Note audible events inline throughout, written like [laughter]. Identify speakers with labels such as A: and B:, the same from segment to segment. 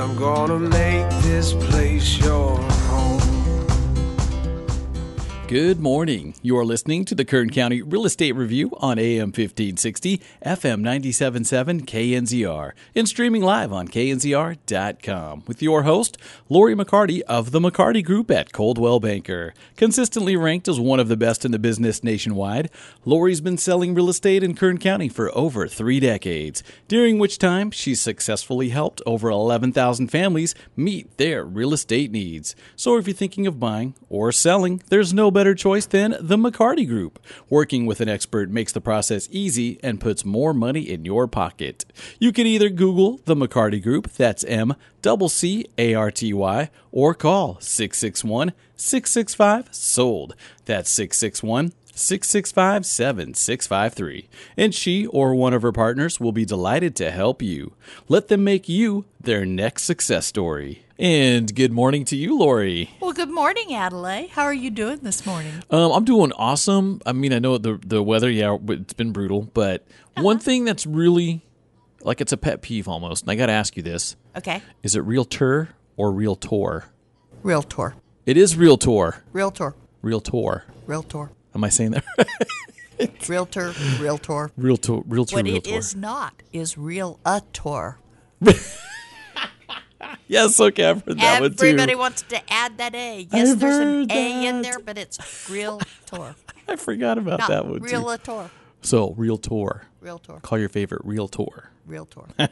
A: I'm gonna make this place your home.
B: Good morning. You are listening to the Kern County Real Estate Review on AM 1560, FM 977 KNZR, and streaming live on knzr.com with your host, Lori McCarty of the McCarty Group at Coldwell Banker. Consistently ranked as one of the best in the business nationwide, Lori's been selling real estate in Kern County for over three decades, during which time she's successfully helped over 11,000 families meet their real estate needs. So if you're thinking of buying or selling, there's no better choice than the McCarty Group. Working with an expert makes the process easy and puts more money in your pocket. You can either Google the McCarty Group, that's M double C A R T Y, or call 661 665 SOLD. That's 661 665 7653. And she or one of her partners will be delighted to help you. Let them make you their next success story. And good morning to you, Lori.
C: Well, good morning, Adelaide. How are you doing this morning?
B: Um, I'm doing awesome. I mean, I know the the weather, yeah, it's been brutal, but one thing that's really like it's a pet peeve almost, and I got to ask you this:
C: Okay.
B: Is it realtor or realtor?
C: Realtor.
B: It is realtor.
C: Realtor.
B: Realtor.
C: Realtor.
B: Am I saying that? [laughs] right?
C: Realtor. Realtor.
B: realtor. Realtor.
C: What
B: realtor.
C: it is not is real a tour. [laughs]
B: Yes, okay, I've heard that one too.
C: Everybody wants to add that A. Yes,
B: I've
C: there's an
B: heard
C: A in there, but it's real tour. [laughs]
B: I forgot about
C: Not
B: that one too. So realtor.
C: Realtor.
B: Call your favorite realtor.
C: Realtor. [laughs]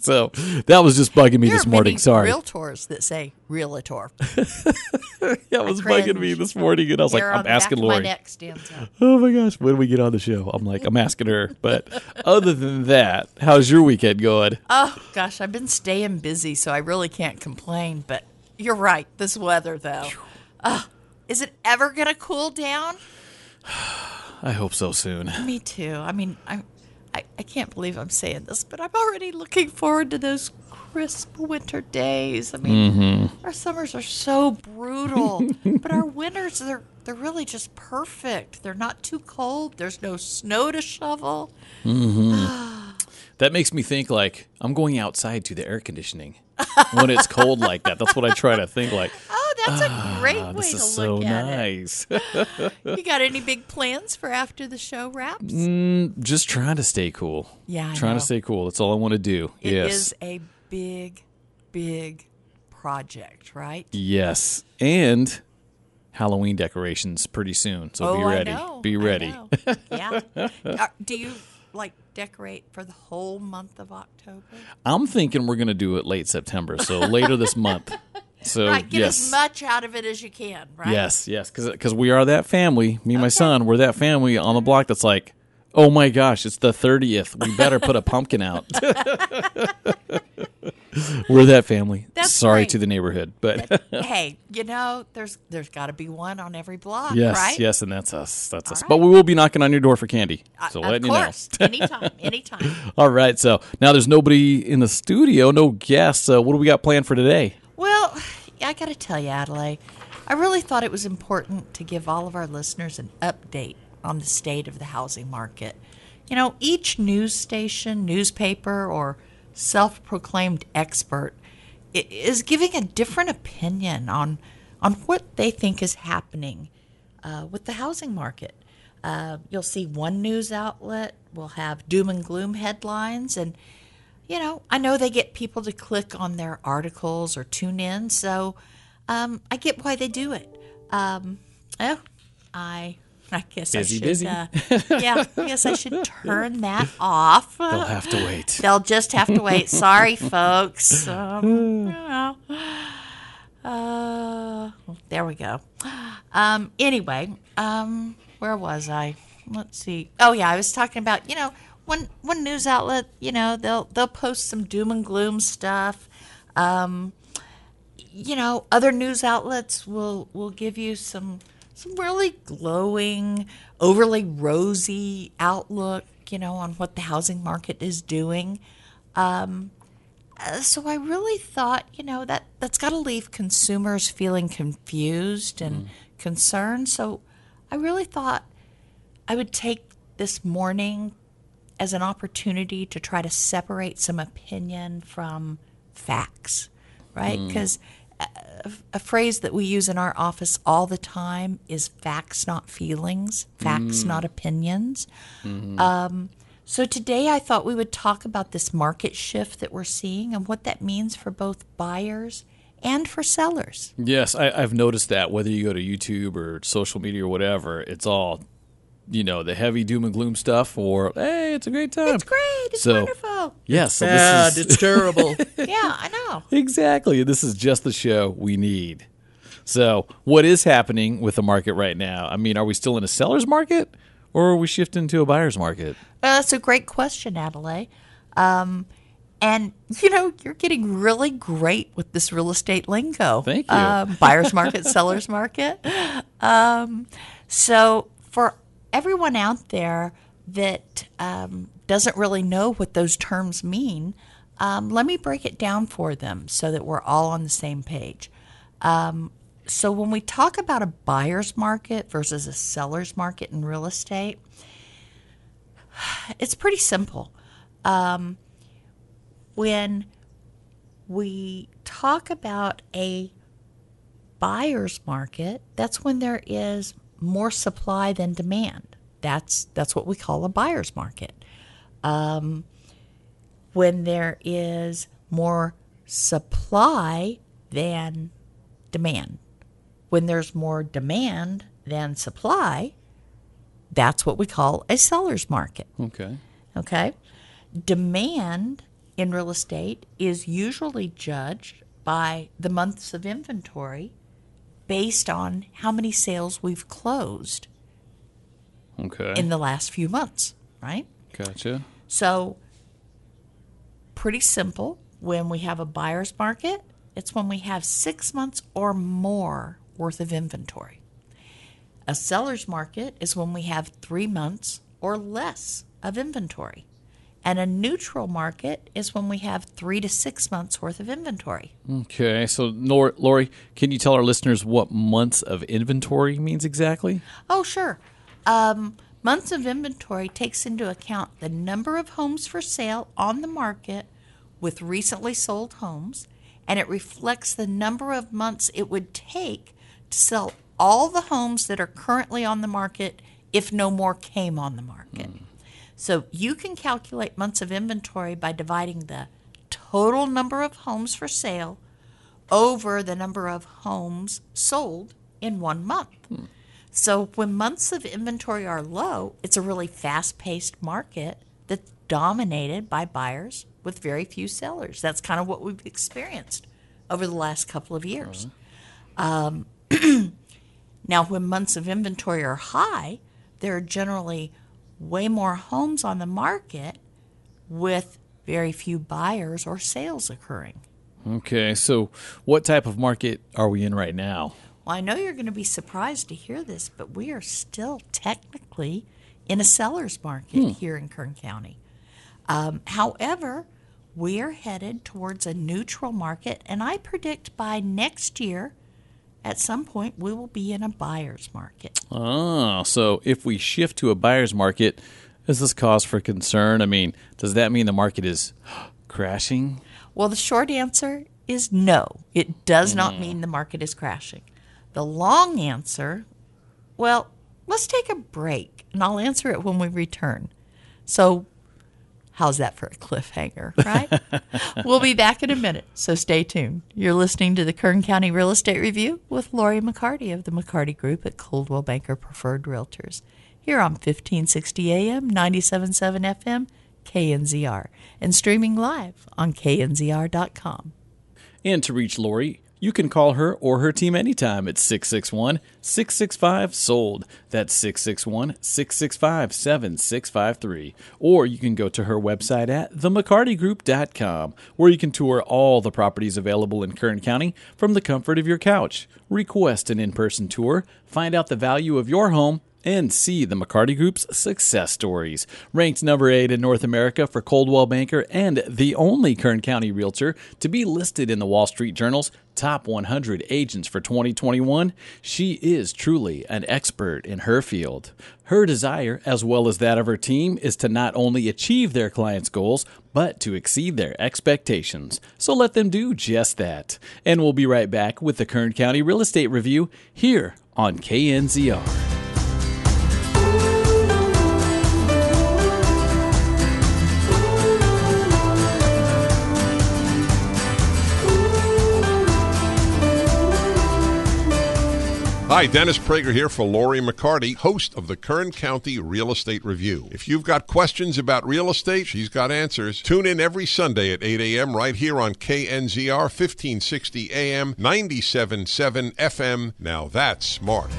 B: So that was just bugging me
C: There
B: this morning. Sorry.
C: realtors that say realtor. [laughs]
B: that was bugging me this morning, and I was like, I'm asking
C: back of my
B: Lori.
C: neck stands [laughs] up.
B: Oh my gosh, when do we get on the show? I'm like, I'm asking her. But other than that, how's your weekend going?
C: Oh gosh, I've been staying busy, so I really can't complain. But you're right, this weather though. Uh, is it ever gonna cool down? [sighs]
B: I hope so soon. [laughs]
C: Me too. I mean, I, I, I can't believe I'm saying this, but I'm already looking forward to those crisp winter days. I mean,
B: Mm-hmm.
C: our summers are so brutal, [laughs] but our winters they're they're really just perfect. They're not too cold. There's no snow to shovel. [sighs] [sighs]
B: That makes me think like I'm going outside to the air conditioning when it's cold like that. That's what I try to think like. [laughs]
C: Oh, that's a great way
B: Ah, This
C: to
B: is
C: look
B: so
C: at
B: nice.
C: it. [laughs] [laughs] You got any big plans for after the show wraps?
B: Just trying to stay cool.
C: Yeah, I
B: trying
C: know.
B: to stay cool. That's all I want to do.
C: It is
B: yes.
C: a big, big project, right?
B: Yes. And Halloween decorations pretty soon. So be
C: Oh, I
B: ready. Be ready.
C: yeah. Uh, do you like decorate for the whole month of October?
B: I'm thinking we're going to do it late September. So later this month. [laughs] So
C: right. Get
B: yes.
C: as much out of it as you can. Right.
B: Yes, yes, because we are that family. Me and my son, we're that family on the block that's like, oh my gosh, it's the thirtieth. We better put a pumpkin out. [laughs] [laughs] [laughs] we're that family.
C: That's
B: Sorry
C: great.
B: to the neighborhood, but [laughs]
C: hey, you know, there's there's got to be one on every block,
B: yes,
C: right?
B: yes, and that's us. That's us.
C: All
B: But we will be knocking on your door for candy.
C: Uh,
B: So letting
C: course,
B: you know.
C: anytime, [laughs] anytime.
B: All right. So now there's nobody in the studio, no guests. Uh, what do we got planned for today?
C: Well, I got to tell you, Adelaide, I really thought it was important to give all of our listeners an update on the state of the housing market. You know, each news station, newspaper, or self proclaimed expert is giving a different opinion on, on what they think is happening uh, with the housing market. Uh, you'll see one news outlet will have doom and gloom headlines, and you know, I know they get people to click on their articles or tune in, so um, I get why they do it. Um, oh, I, I guess
B: Busy,
C: I should.
B: busy.
C: Uh, [laughs] yeah, I guess I should turn that off.
B: They'll have to wait.
C: They'll just have to wait. Sorry, [laughs] folks. Um, [sighs] you know. Uh, there we go. Um, anyway, um, where was I? Let's see. Oh yeah, I was talking about you know one one news outlet. You know they'll they'll post some doom and gloom stuff. Um, you know, other news outlets will will give you some some really glowing, overly rosy outlook, you know, on what the housing market is doing. Um, uh, so I really thought, you know, that that's got to leave consumers feeling confused and concerned. So I really thought I would take this morning as an opportunity to try to separate some opinion from facts, right? Because a, a phrase that we use in our office all the time is facts, not feelings, facts, not opinions. Um, so today I thought we would talk about this market shift that we're seeing and what that means for both buyers and for sellers.
B: Yes, I, I've noticed that whether you go to YouTube or social media or whatever, it's all, you know, the heavy doom and gloom stuff or, hey, it's a great time.
C: It's great. It's
B: So-
C: wonderful.
B: Yes, so
D: Bad.
B: is
D: It's terrible. [laughs]
C: Yeah, I know.
B: exactly. This is just the show we need. So, what is happening with the market right now? I mean, are we still in a seller's market or are we shifting to a buyer's market?
C: Uh, that's a great question, Adelaide. Um, and you know, you're getting really great with this real estate lingo.
B: Thank you.
C: Um, buyer's market, [laughs] seller's market. Um, so for everyone out there that um, doesn't really know what those terms mean, um, let me break it down for them so that we're all on the same page. Um, so when we talk about a buyer's market versus a seller's market in real estate, it's pretty simple. Um, when we talk about a buyer's market, that's when there is more supply than demand. That's that's what we call a buyer's market. Um, when there is more supply than demand. When there's more demand than supply, that's what we call a seller's market.
B: Okay.
C: Okay. Demand in real estate is usually judged by the months of inventory based on how many sales we've closed
B: Okay.
C: in the last few months, right?
B: gotcha.
C: So, pretty simple. When we have a buyer's market, it's when we have six months or more worth of inventory. A seller's market is when we have three months or less of inventory. And a neutral market is when we have three to six months worth of inventory.
B: Okay. So, Lor- Lori, can you tell our listeners what months of inventory means exactly?
C: Oh, sure. Um, months of inventory takes into account the number of homes for sale on the market with recently sold homes, and it reflects the number of months it would take to sell all the homes that are currently on the market if no more came on the market. So you can calculate months of inventory by dividing the total number of homes for sale over the number of homes sold in one month. So when months of inventory are low, it's a really fast paced market that's dominated by buyers with very few sellers. That's kind of what we've experienced over the last couple of years. Um, [clears throat] now, when months of inventory are high, there are generally way more homes on the market with very few buyers or sales occurring.
B: Okay. So, what type of market are we in right now?
C: Well, I know you're going to be surprised to hear this, but we are still technically in a seller's market here in Kern County. Um, however, we are headed towards a neutral market, and I predict by next year, at some point, we will be in a buyer's market.
B: Oh, so if we shift to a buyer's market, is this cause for concern? I mean, does that mean the market is [gasps] crashing?
C: Well, the short answer is no. It does not hmm. mean the market is crashing. The long answer, well, let's take a break and I'll answer it when we return. So, how's that for a cliffhanger, [laughs] right? we'll be back in a minute, so stay tuned. You're listening to the Kern County Real Estate Review with Lori McCarty of the McCarty Group at Coldwell Banker Preferred Realtors here on 1560 AM, 97.7 FM, KNZR, and streaming live on knzr.com.
B: And to reach Lori, You can call her or her team anytime at 661 665 SOLD. That's 661 665 7653. Or you can go to her website at themccartygroup.com, where you can tour all the properties available in Kern County from the comfort of your couch. Request an in person tour, find out the value of your home and see the McCarty Group's success stories. Ranked number eight in North America for Coldwell Banker and the only Kern County realtor to be listed in the Wall Street Journal's top 100 agents for 2021, she is truly an expert in her field. Her desire, as well as that of her team, is to not only achieve their clients' goals, but to exceed their expectations. So let them do just that. And we'll be right back with the Kern County Real Estate Review here on KNZR.
D: Hi, Dennis Prager here for Lori McCarty, host of the Kern County Real Estate Review. If you've got questions about real estate, she's got answers. Tune in every Sunday at 8 a.m. right here on KNZR 1560 AM 97.7 FM. Now that's smart.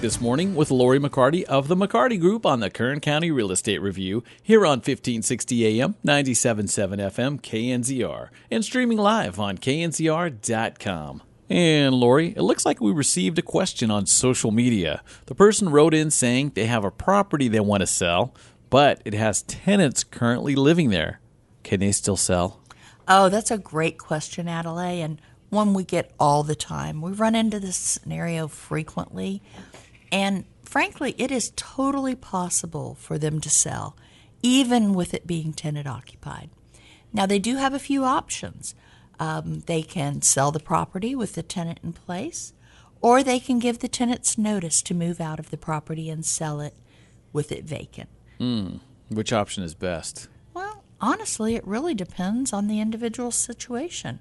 B: This morning with Lori McCarty of the McCarty Group on the Kern County Real Estate Review here on 1560 AM, 97.7 FM, KNZR, and streaming live on knzr.com. And Lori, it looks like we received a question on social media. The person wrote in saying they have a property they want to sell, but it has tenants currently living there. Can they still sell?
C: Oh, that's a great question, Adelaide, and one we get all the time. We run into this scenario frequently, and frankly, it is totally possible for them to sell, even with it being tenant occupied. Now, they do have a few options. Um, they can sell the property with the tenant in place, or they can give the tenants notice to move out of the property and sell it with it vacant.
B: Mm, which option is best?
C: Well, honestly, it really depends on the individual situation.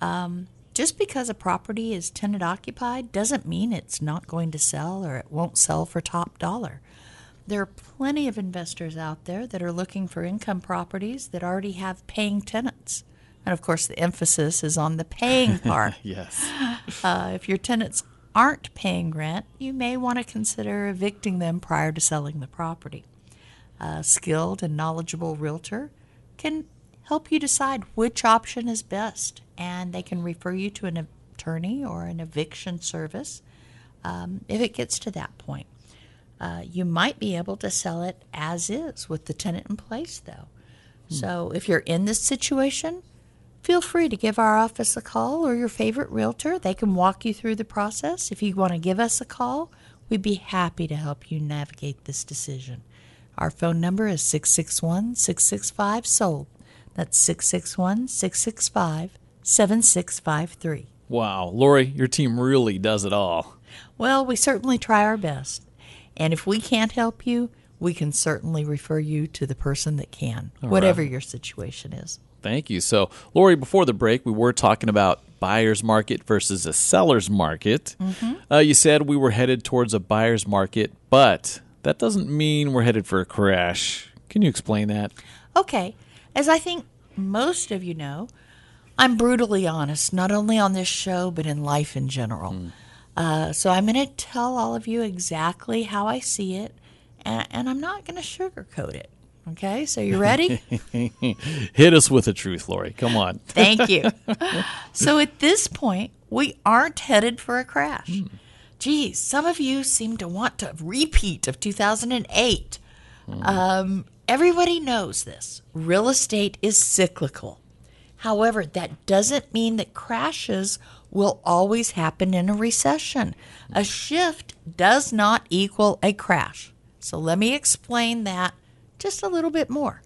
C: Um, just because a property is tenant occupied doesn't mean it's not going to sell or it won't sell for top dollar. There are plenty of investors out there that are looking for income properties that already have paying tenants. And of course, the emphasis is on the paying [laughs] part.
B: yes.
C: Uh, if your tenants aren't paying rent, you may want to consider evicting them prior to selling the property. A skilled and knowledgeable realtor can help you decide which option is best and they can refer you to an attorney or an eviction service um, if it gets to that point. Uh, you might be able to sell it as is with the tenant in place, though. Hmm. So if you're in this situation, feel free to give our office a call or your favorite realtor. They can walk you through the process. If you want to give us a call, we'd be happy to help you navigate this decision. Our phone number is 661 665 SOLD. That's 661 665 7653.
B: Wow, Lori, your team really does it all.
C: Well, we certainly try our best. And if we can't help you, we can certainly refer you to the person that can, all whatever right. your situation is.
B: Thank you. So, Lori, before the break, we were talking about buyer's market versus a seller's market. Mm-hmm. Uh, you said we were headed towards a buyer's market, but that doesn't mean we're headed for a crash. Can you explain that?
C: Okay. As I think most of you know, I'm brutally honest, not only on this show, but in life in general. Mm. Uh, so I'm going to tell all of you exactly how I see it, and, and I'm not going to sugarcoat it. Okay, so you ready? [laughs]
B: Hit us with the truth, Lori. Come on. [laughs]
C: Thank you. so at this point, we aren't headed for a crash. Mm. Geez, some of you seem to want to repeat of 2008. Mm. Um, everybody knows this. Real estate is cyclical. However, that doesn't mean that crashes will always happen in a recession. A shift does not equal a crash. So let me explain that just a little bit more.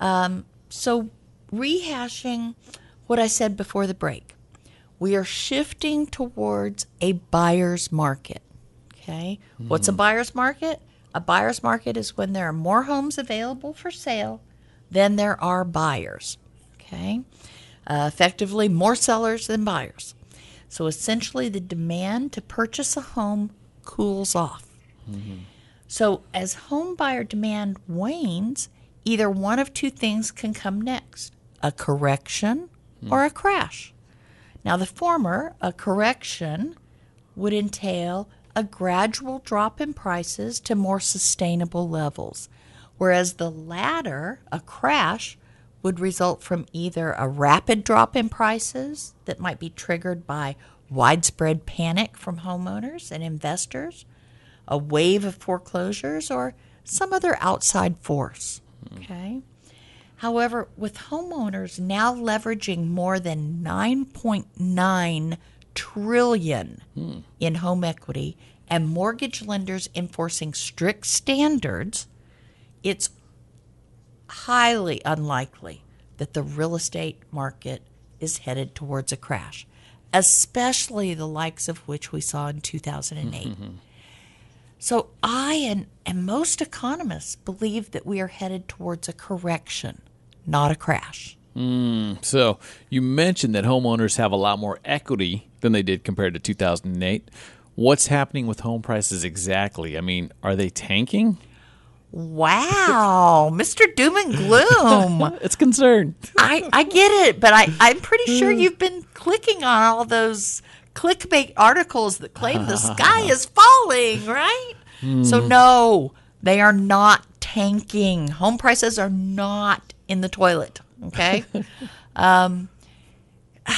C: Um, so, rehashing what I said before the break, we are shifting towards a buyer's market. Okay. Mm-hmm. What's a buyer's market? A buyer's market is when there are more homes available for sale than there are buyers. Okay. Uh, effectively, more sellers than buyers. So essentially, the demand to purchase a home cools off. So as home buyer demand wanes, either one of two things can come next a correction or a crash. Now, the former, a correction, would entail a gradual drop in prices to more sustainable levels, whereas the latter, a crash, would result from either a rapid drop in prices that might be triggered by widespread panic from homeowners and investors, a wave of foreclosures, or some other outside force. Hmm. Okay. However, with homeowners now leveraging more than 9.9 trillion in home equity and mortgage lenders enforcing strict standards, it's highly unlikely that the real estate market is headed towards a crash, especially the likes of which we saw in 2008. Mm-hmm. So I and, and most economists believe that we are headed towards a correction, not a crash.
B: Mm, so you mentioned that homeowners have a lot more equity than they did compared to 2008. What's happening with home prices exactly? I mean, are they tanking?
C: Wow, Mr. Doom and Gloom. [laughs]
B: It's concerned.
C: I, I get it, but I, I'm pretty sure [laughs] you've been clicking on all those clickbait articles that claim the [laughs] sky is falling, right? So, hmm. no, they are not tanking. Home prices are not in the toilet, okay? [laughs] um, [sighs]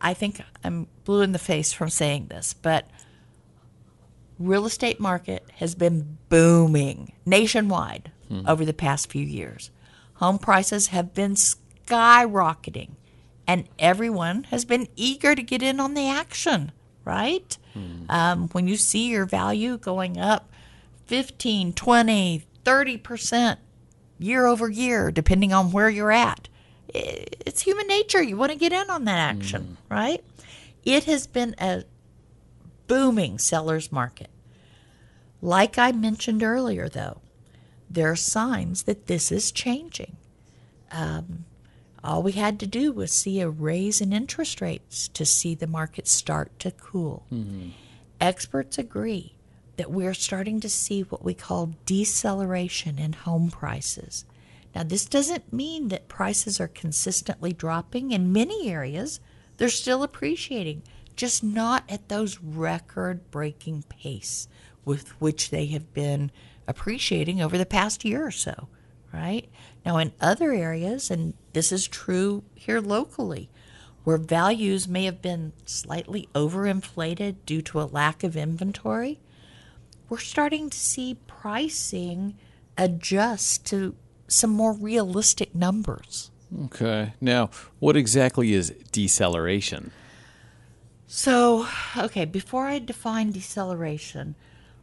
C: I think I'm blue in the face from saying this, but real estate market has been booming nationwide over the past few years. Home prices have been skyrocketing, and everyone has been eager to get in on the action, right? Um, when you see your value going up 15, 20, 30% year over year, depending on where you're at, it's human nature. You want to get in on that action, right? It has been a booming seller's market. Like I mentioned earlier, though, there are signs that this is changing. Um, all we had to do was see a raise in interest rates to see the market start to cool. Experts agree that we're starting to see what we call deceleration in home prices. Now, this doesn't mean that prices are consistently dropping. In many areas, they're still appreciating, just not at those record breaking pace with which they have been appreciating over the past year or so, right? Now, in other areas, and this is true here locally, where values may have been slightly overinflated due to a lack of inventory, we're starting to see pricing adjust to some more realistic numbers.
B: Okay. Now, what exactly is deceleration?
C: So, okay, before I define deceleration,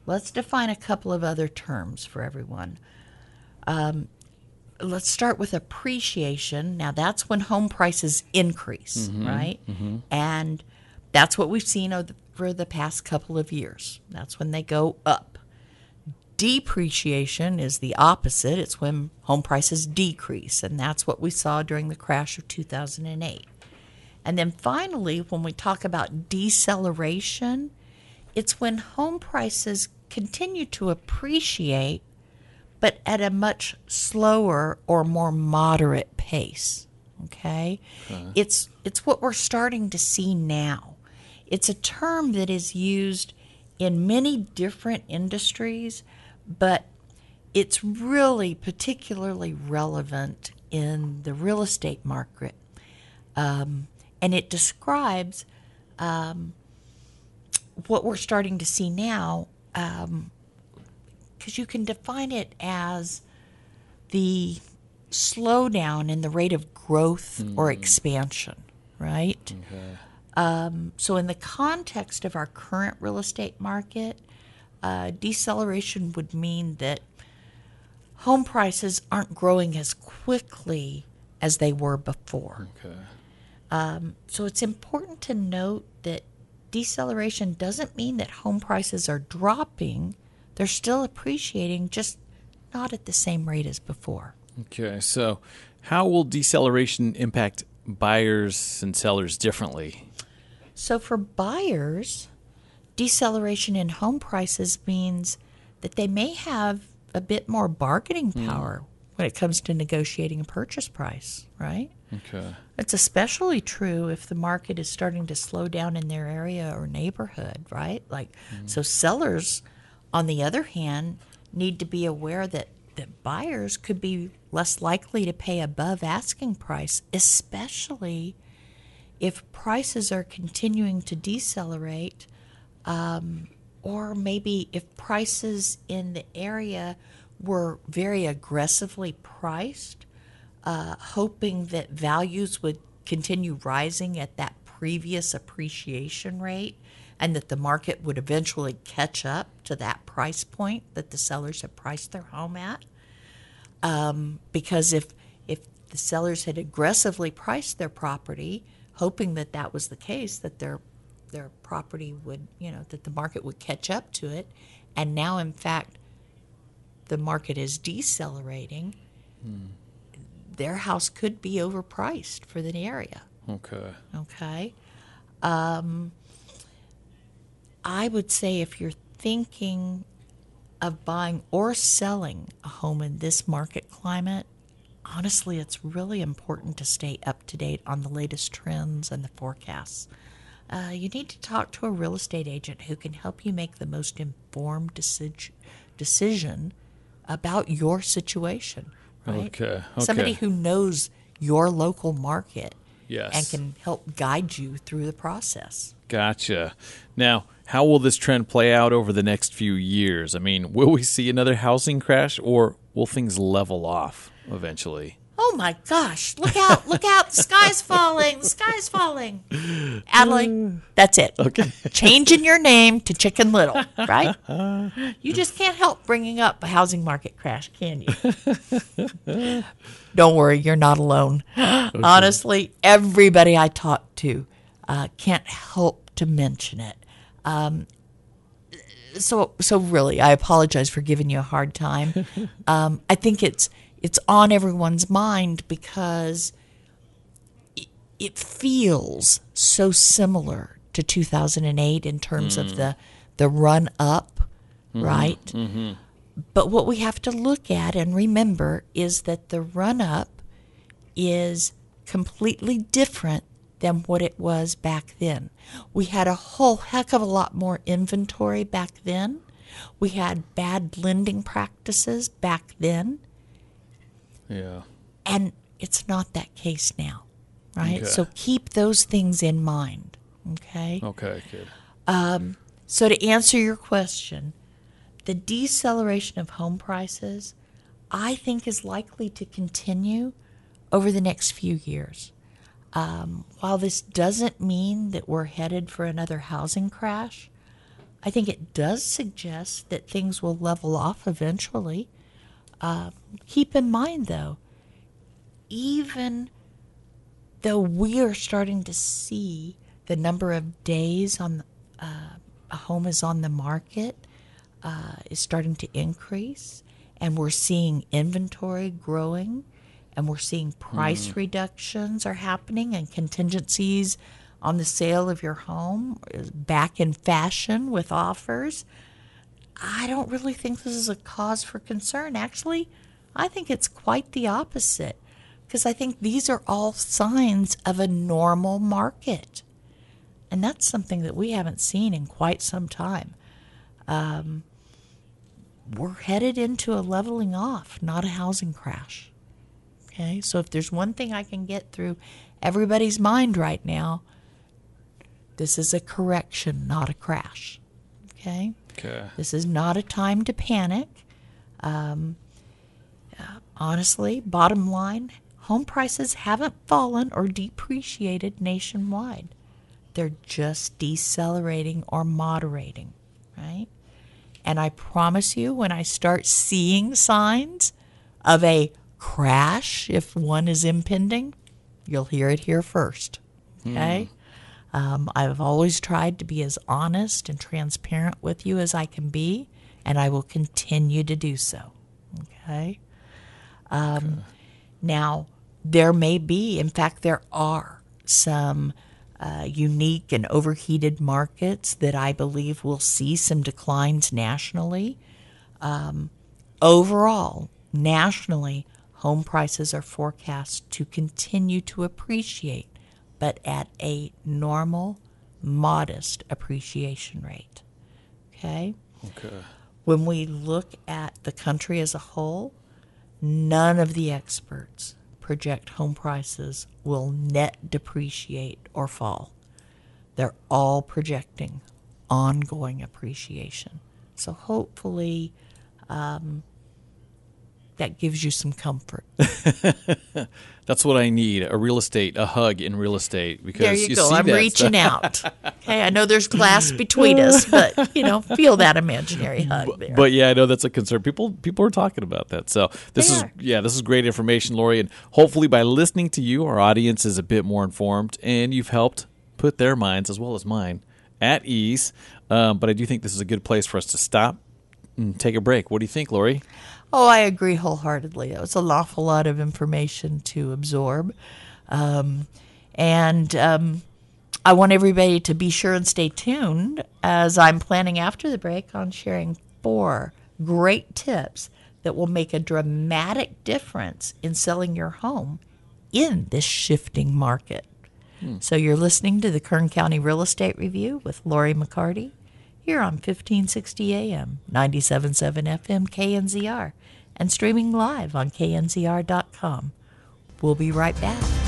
C: let's define a couple of other terms for everyone. Um, let's start with appreciation. Now, that's when home prices increase, right? And that's what we've seen over the past couple of years. That's when they go up. Depreciation is the opposite. It's when home prices decrease, and that's what we saw during the crash of 2008. And then finally, when we talk about deceleration, it's when home prices continue to appreciate, but at a much slower or more moderate pace. Okay? Uh-huh. It's it's what we're starting to see now. It's a term that is used in many different industries, but it's really particularly relevant in the real estate market. Um, and it describes um, what we're starting to see now, because you can define it as the slowdown in the rate of growth or expansion, right? Um, so, in the context of our current real estate market, uh, deceleration would mean that home prices aren't growing as quickly as they were before.
B: Okay.
C: Um, so it's important to note that deceleration doesn't mean that home prices are dropping. They're still appreciating, just not at the same rate as before.
B: Okay. So, how will deceleration impact buyers and sellers differently?
C: So for buyers, deceleration in home prices means that they may have a bit more bargaining hmm. power when it comes to negotiating a purchase price, right?
B: Okay.
C: It's especially true if the market is starting to slow down in their area or neighborhood, right? Like, hmm. so sellers, on the other hand, need to be aware that, that buyers could be less likely to pay above asking price, especially if prices are continuing to decelerate, um, or maybe if prices in the area were very aggressively priced uh, hoping that values would continue rising at that previous appreciation rate and that the market would eventually catch up to that price point that the sellers had priced their home at. Um, because if if the sellers had aggressively priced their property, hoping that that was the case, that their their property would, you know, that the market would catch up to it, and now in fact the market is decelerating, their house could be overpriced for the area.
B: Okay.
C: Okay. Um, I would say if you're thinking of buying or selling a home in this market climate, honestly, it's really important to stay up to date on the latest trends and the forecasts. Uh, you need to talk to a real estate agent who can help you make the most informed decision decision about your situation. Right?
B: Okay,
C: Somebody who knows your local market
B: Yes.
C: and can help guide you through the process.
B: Gotcha. Now, how will this trend play out over the next few years? I mean, will we see another housing crash or will things level off eventually?
C: Oh my gosh, look out, look out, the sky's [laughs] falling, the sky's falling. Adelaide, that's it.
B: Okay.
C: Changing your name to Chicken Little, right? [laughs] You just can't help bringing up a housing market crash, can you? Don't worry, you're not alone. [gasps] Honestly, everybody I talk to uh, can't help to mention it. Um, so, so really, I apologize for giving you a hard time. [laughs] Um, I think it's it's on everyone's mind because it, it feels so similar to 2008 in terms of hmm. the the run up, mm-hmm. right? Mm-hmm. But what we have to look at and remember is that the run up is completely different than what it was back then. We had a whole heck of a lot more inventory back then. We had bad lending practices back then,
B: Yeah.
C: and it's not that case now, right?
B: Okay.
C: So keep those things in mind, okay?
B: Okay, good.
C: So, to answer your question, the deceleration of home prices, I think, is likely to continue over the next few years. Um, while this doesn't mean that we're headed for another housing crash, I think it does suggest that things will level off eventually. Uh, keep in mind, though, even though we are starting to see the number of days on uh, a home is on the market uh, is starting to increase, and we're seeing inventory growing, and we're seeing price reductions are happening, and contingencies on the sale of your home is back in fashion with offers. I don't really think this is a cause for concern. Actually, I think it's quite the opposite because I think these are all signs of a normal market. And that's something that we haven't seen in quite some time. Um, we're headed into a leveling off, not a housing crash. Okay, so if there's one thing I can get through everybody's mind right now, this is a correction, not a crash. Okay?
B: Okay.
C: This is not a time to panic. Um, uh, honestly, bottom line, home prices haven't fallen or depreciated nationwide. They're just decelerating or moderating, right? And I promise you, when I start seeing signs of a crash, if one is impending, you'll hear it here first. Okay? Um, I've always tried to be as honest and transparent with you as I can be, and I will continue to do so. Okay? Um, Now, there may be, in fact, there are some uh, unique and overheated markets that I believe will see some declines nationally. Um, overall, nationally, home prices are forecast to continue to appreciate, but at a normal, modest appreciation rate. Okay?
B: Okay.
C: When we look at the country as a whole, none of the experts project home prices will net depreciate or fall. They're all projecting ongoing appreciation. So hopefully, um, that gives you some comfort. [laughs]
B: That's what I need a real estate, a hug in real estate. Because
C: there you, go.
B: see
C: I'm reaching
B: stuff.
C: out. [laughs] Okay, I know there's glass between us, but you know, feel that imaginary hug there.
B: But yeah, I know that's a concern. People people are talking about that. So this
C: They
B: is
C: are.
B: yeah, this is great information, Lori, and hopefully by listening to you, our audience is a bit more informed, and you've helped put their minds as well as mine at ease. Um, but I do think this is a good place for us to stop and take a break. What do you think, Lori?
C: Oh, I agree wholeheartedly. It was an awful lot of information to absorb. Um, and um, I want everybody to be sure and stay tuned as I'm planning after the break on sharing four great tips that will make a dramatic difference in selling your home in this shifting market. So you're listening to the Kern County Real Estate Review with Lori McCarty here on 1560 AM, 97.7 FM KNZR, and streaming live on knzr.com. We'll be right back.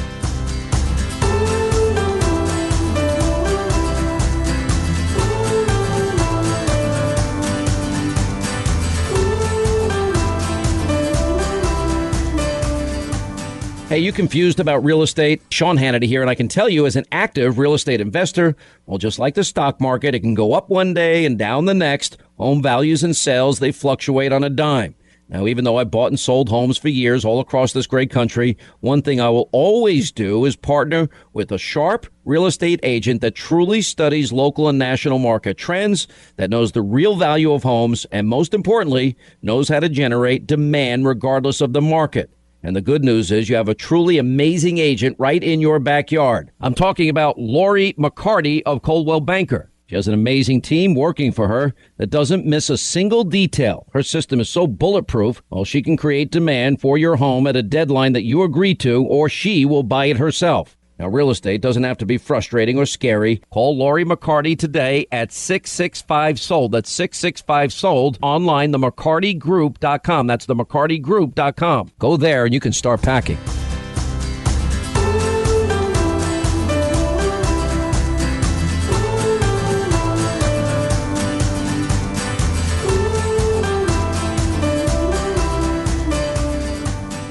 E: Hey, you confused about real estate? Sean Hannity here, and I can tell you as an active real estate investor, well, just like the stock market, it can go up one day and down the next. Home values and sales, they fluctuate on a dime. Now, even though I bought and sold homes for years all across this great country, one thing I will always do is partner with a sharp real estate agent that truly studies local and national market trends, that knows the real value of homes, and most importantly, knows how to generate demand regardless of the market. And the good news is you have a truly amazing agent right in your backyard. I'm talking about Lori McCarty of Coldwell Banker. She has an amazing team working for her that doesn't miss a single detail. Her system is so bulletproof, well, she can create demand for your home at a deadline that you agree to, or she will buy it herself. Now, real estate doesn't have to be frustrating or scary. Call Lori McCarty today at 665 Sold. That's 665 Sold. Online, the McCartyGroup.com. That's the McCartyGroup.com. Go there and you can start packing.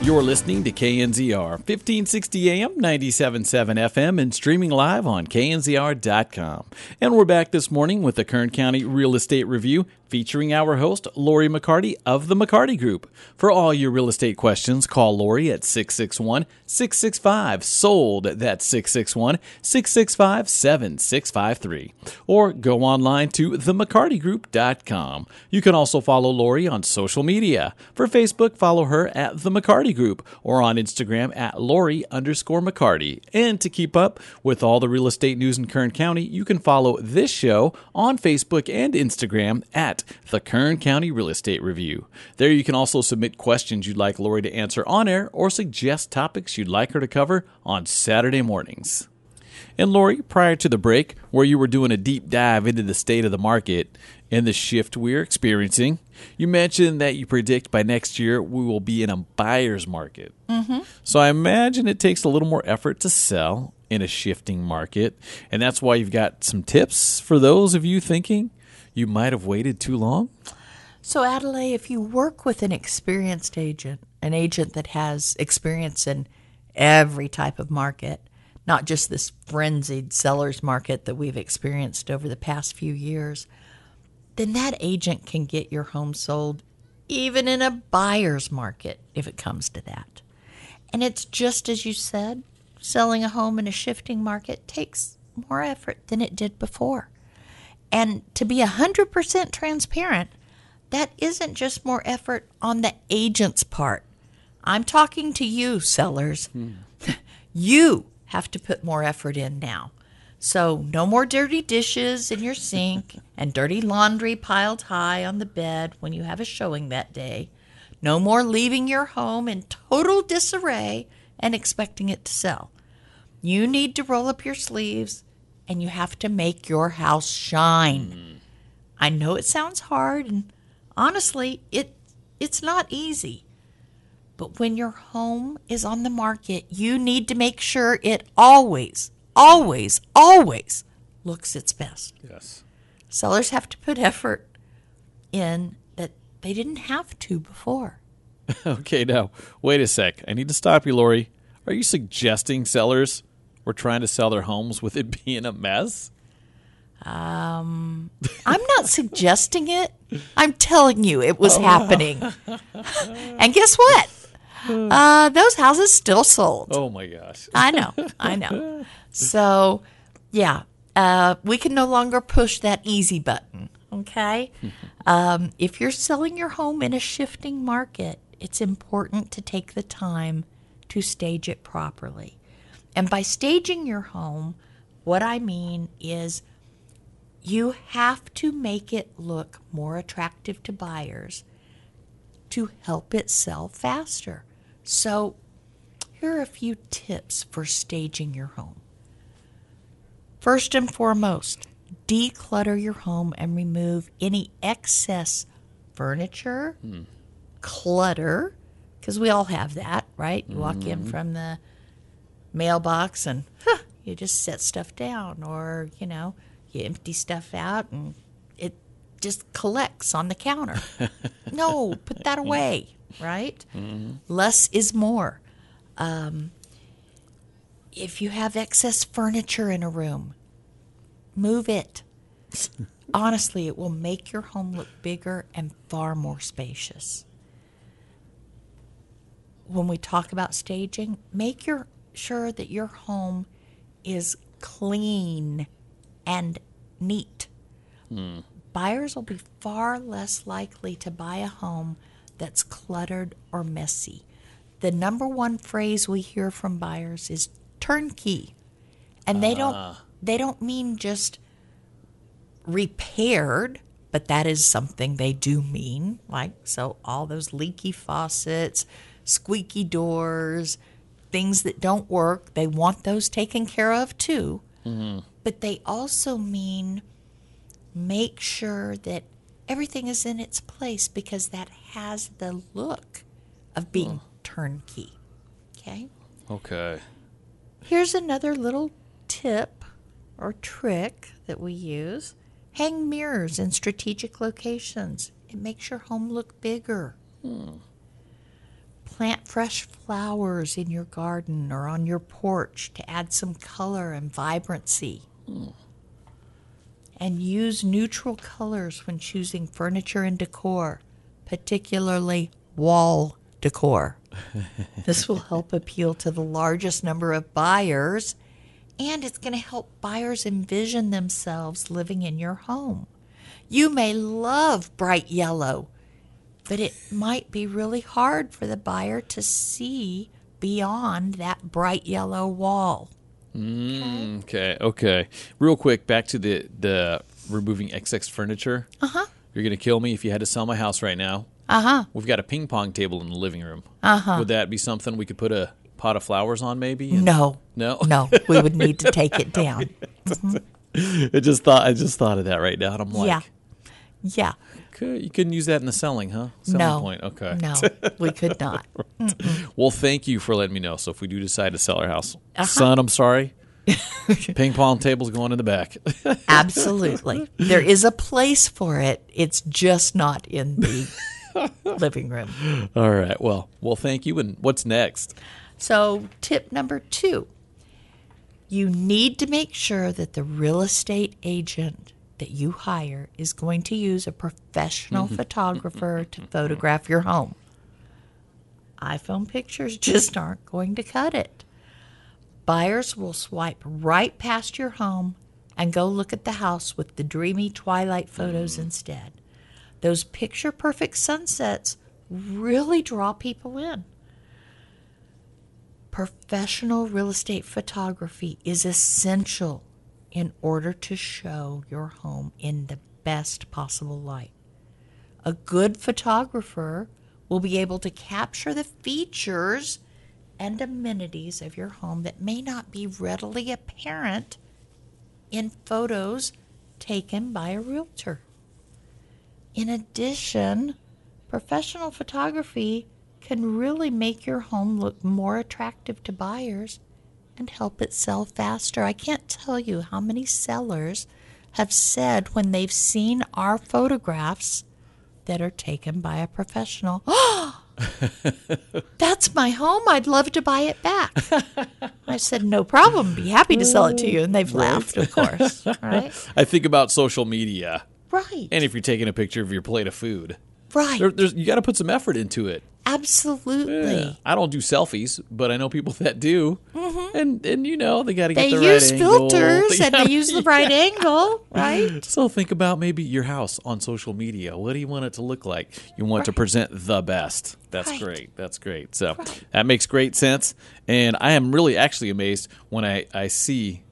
B: You're listening to KNZR 1560 AM, 97.7 FM, and streaming live on knzr.com. And we're back this morning with the Kern County Real Estate Review featuring our host, Lori McCarty of the McCarty Group. For all your real estate questions, call Lori at 661 665 SOLD. That's 661 665 7653. Or go online to themccartygroup.com. You can also follow Lori on social media. For Facebook, follow her at The McCarty Group or on Instagram at Lori underscore McCarty. And to keep up with all the real estate news in Kern County, you can follow this show on Facebook and Instagram at The Kern County Real Estate Review. There you can also submit questions you'd like Lori to answer on air or suggest topics you'd like her to cover on Saturday mornings. And Lori, prior to the break, where you were doing a deep dive into the state of the market and the shift we're experiencing, you mentioned that you predict by next year we will be in a buyer's market. Mm-hmm. So I imagine it takes a little more effort to sell in a shifting market. And that's why you've got some tips for those of you thinking you might have waited too long.
C: So, Adelaide, if you work with an experienced agent, an agent that has experience in every type of market, not just this frenzied seller's market that we've experienced over the past few years, then that agent can get your home sold even in a buyer's market if it comes to that. And it's just as you said, selling a home in a shifting market takes more effort than it did before. And to be 100% transparent, that isn't just more effort on the agent's part. I'm talking to you, sellers. [laughs] you have to put more effort in now. So, no more dirty dishes in your sink [laughs] and dirty laundry piled high on the bed when you have a showing that day. No more leaving your home in total disarray and expecting it to sell. You need to roll up your sleeves and you have to make your house shine. Mm. I know it sounds hard and honestly, it it's not easy. But when your home is on the market, you need to make sure it always, always, always looks its best.
B: Yes.
C: Sellers have to put effort in that they didn't have to before. [laughs]
B: Okay, now, wait a sec. I need to stop you, Lori. Are you suggesting sellers were trying to sell their homes with it [laughs] being a mess?
C: I'm not suggesting it. I'm telling you it was happening. [laughs] and guess what? Uh, those houses still sold.
B: Oh my gosh.
C: I know, I know. So, yeah, uh, we can no longer push that easy button. Okay. [laughs] Um, if you're selling your home in a shifting market, it's important to take the time to stage it properly. And by staging your home, what I mean is you have to make it look more attractive to buyers to help it sell faster. So, here are a few tips for staging your home. First and foremost, declutter your home and remove any excess furniture, hmm. clutter, because we all have that, right? You walk in mm-hmm. from the mailbox and huh, you just set stuff down, or, you know, you empty stuff out and it just collects on the counter. [laughs] no, put that away, right? Less is more. Um, if you have excess furniture in a room, move it. [laughs] Honestly, it will make your home look bigger and far more spacious. When we talk about staging, make your sure that your home is clean and neat. Hmm. Buyers will be far less likely to buy a home that's cluttered or messy. The number one phrase we hear from buyers is turnkey. And they don't ah. they don't mean just repaired, but that is something they do mean. Like so all those leaky faucets, squeaky doors, things that don't work, they want those taken care of too. Mm-hmm. But they also mean make sure that everything is in its place because that has the look of being hmm. turnkey. Okay?
B: Okay.
C: Here's another little tip or trick that we use hang mirrors in strategic locations. It makes your home look bigger. Hmm. Plant fresh flowers in your garden or on your porch to add some color and vibrancy. Mm. And use neutral colors when choosing furniture and decor, particularly wall decor. [laughs] this will help appeal to the largest number of buyers, and it's going to help buyers envision themselves living in your home. You may love bright yellow, but it might be really hard for the buyer to see beyond that bright yellow wall.
B: Okay. Okay. Real quick, back to the the removing XX furniture. Uh huh. You're gonna kill me if you had to sell my house right now.
C: Uh huh.
B: We've got a ping pong table in the living room. Uh huh. Would that be something we could put a pot of flowers on, maybe? and-
C: No.
B: No. [laughs]
C: No, we would need to take it down. [laughs]
B: I just thought I just thought of that right now, and I'm like,
C: yeah. Yeah.
B: "Okay, you couldn't use that in the selling, huh? Selling
C: no.
B: point. Okay.
C: No, [laughs] we could not.
B: Well, thank you for letting me know. So if we do decide to sell our house,
C: Uh-huh.
B: son, I'm sorry. [laughs] ping pong table's going in the back. [laughs]
C: Absolutely. There is a place for it. It's just not in the living room.
B: All right. Well, well, thank you. And what's next?
C: So, tip number two you need to make sure that the real estate agent that you hire is going to use a professional mm-hmm. photographer to mm-hmm. photograph your home. iPhone pictures just aren't going to cut it. Buyers will swipe right past your home and go look at the house with the dreamy twilight photos mm. instead. Those picture perfect sunsets really draw people in. Professional real estate photography is essential in order to show your home in the best possible light. A good photographer will be able to capture the features and amenities of your home that may not be readily apparent in photos taken by a realtor. In addition, professional photography can really make your home look more attractive to buyers and help it sell faster. I can't tell you how many sellers have said when they've seen our photographs that are taken by a professional, oh, [gasps] that's my home. I'd love to buy it back. [laughs] I said, no problem. Be happy to sell it to you. And they've laughed, of course. [laughs] Right?
B: I think about social media.
C: Right.
B: And if you're taking a picture of your plate of food,
C: right.
B: there, there's, you got to put some effort into it.
C: Absolutely.
B: Yeah. I don't do selfies, but I know people [laughs] that do, mm-hmm. and and you know they got to
C: They
B: get the
C: use
B: right angle.
C: They use filters [laughs] and they use the right [laughs] angle, right?
B: So think about maybe your house on social media. What do you want it to look like? You want to present the best. That's
C: Right.
B: great. That's great. So that makes great sense. And I am really actually amazed when I, I see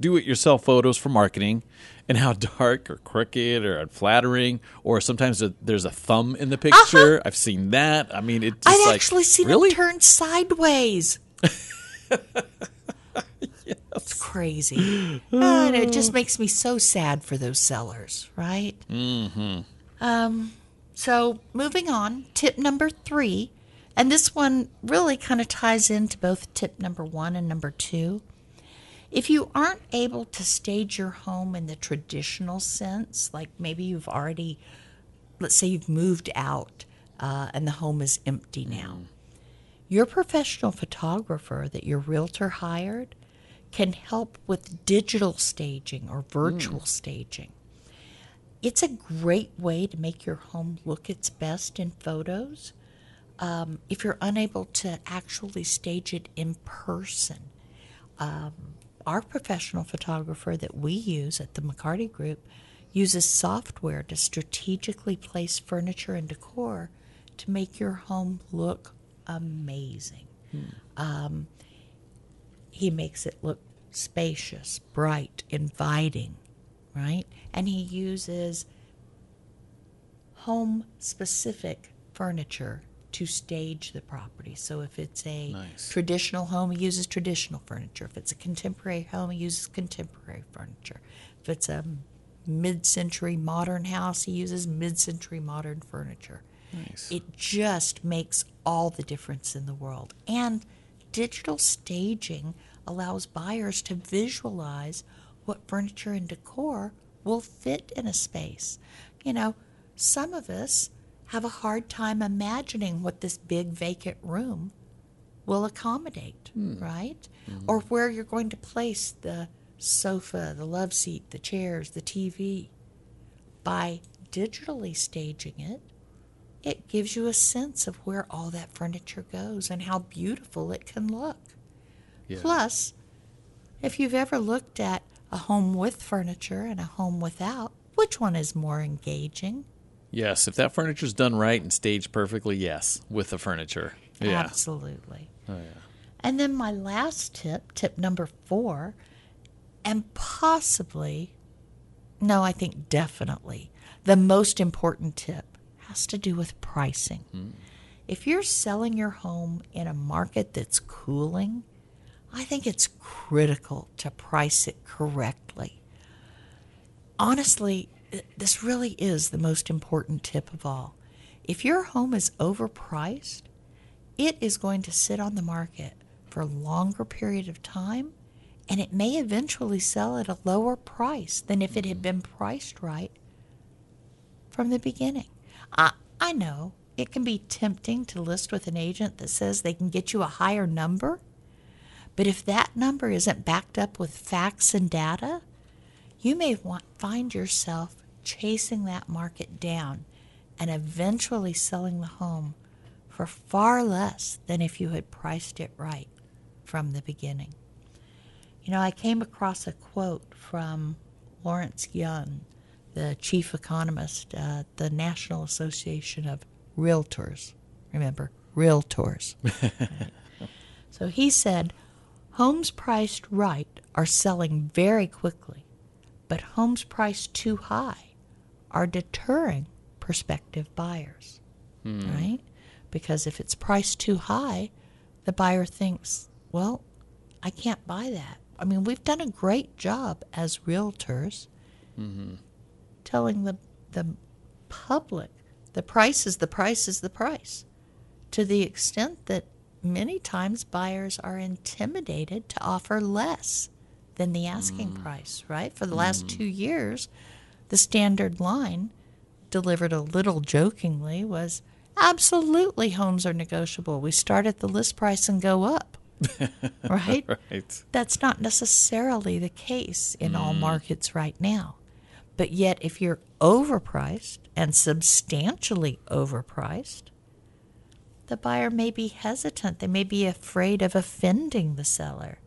B: do it yourself photos for marketing and how dark or crooked or unflattering or sometimes a, there's a thumb in the picture. I've seen that. I mean, it's just
C: I've
B: like,
C: actually seen
B: really?
C: them turn sideways. [laughs] It's crazy. [gasps] and it just makes me so sad for those sellers, right? Mm-hmm. Um, so moving on, tip number three, and this one really kind of ties into both tip number one and number two. If you aren't able to stage your home in the traditional sense, like maybe you've already, let's say you've moved out uh, and the home is empty now, your professional photographer that your realtor hired can help with digital staging or virtual staging. It's a great way to make your home look its best in photos. Um, if you're unable to actually stage it in person, um, our professional photographer that we use at the McCarty Group uses software to strategically place furniture and decor to make your home look amazing. Um, he makes it look spacious, bright, inviting, right? And he uses home specific furniture to stage the property. So if it's a
B: Nice.
C: traditional home, he uses traditional furniture. If it's a contemporary home, he uses contemporary furniture. If it's a mid century modern house, he uses mid century modern furniture.
B: Nice.
C: It just makes all the difference in the world. And digital staging allows buyers to visualize what furniture and decor will fit in a space. You know, some of us have a hard time imagining what this big vacant room will accommodate, hmm. right? Hmm. Or where you're going to place the sofa, the love seat, the chairs, the TV. By digitally staging it, it gives you a sense of where all that furniture goes and how beautiful it can look.
B: Yeah.
C: Plus, if you've ever looked at a home with furniture and a home without, which one is more engaging?
B: Yes, if that furniture's done right and staged perfectly, yes, with the furniture. Yeah.
C: Absolutely.
B: Oh, yeah.
C: And then my last tip, tip number four, and possibly, no, I think definitely, the most important tip has to do with pricing. Hmm. If you're selling your home in a market that's cooling, I think it's critical to price it correctly. Honestly, this really is the most important tip of all. If your home is overpriced, it is going to sit on the market for a longer period of time and it may eventually sell at a lower price than if it had mm-hmm. been priced right from the beginning. I, I know it can be tempting to list with an agent that says they can get you a higher number, but if that number isn't backed up with facts and data, you may want, find yourself chasing that market down and eventually selling the home for far less than if you had priced it right from the beginning. You know, I came across a quote from Lawrence Yun, the chief economist at the National Association of Realtors. Remember, realtors. Right. [laughs] So he said, Homes priced right are selling very quickly, but homes priced too high are deterring prospective buyers, hmm. right? Because if it's priced too high, the buyer thinks, well, I can't buy that. I mean, we've done a great job as realtors mm-hmm. telling the, the public the price is the price is the price to the extent that many times buyers are intimidated to offer less than the asking mm. price, right? For the last mm. two years, the standard line, delivered a little jokingly, was absolutely homes are negotiable. We start at the list price and go up, [laughs] right?
B: Right.
C: That's not necessarily the case in all mm. markets right now. But yet, if you're overpriced and substantially overpriced, the buyer may be hesitant. They may be afraid of offending the seller,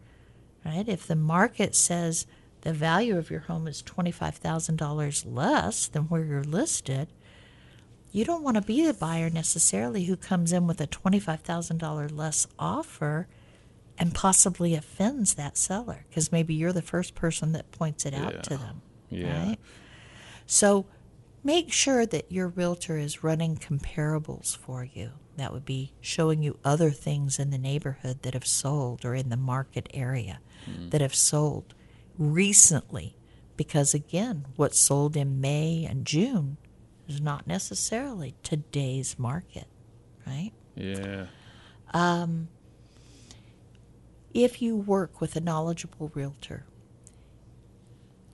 C: right? If the market says the value of your home is $25,000 less than where you're listed, you don't want to be the buyer necessarily who comes in with a $25,000 less offer and possibly offends that seller because maybe you're the first person that points it out to them.
B: Yeah.
C: Right? So make sure that your realtor is running comparables for you. That would be showing you other things in the neighborhood that have sold or in the market area that have sold recently. Because again, what sold in May and June is not necessarily today's market, right?
B: Yeah.
C: Um, if you work with a knowledgeable realtor,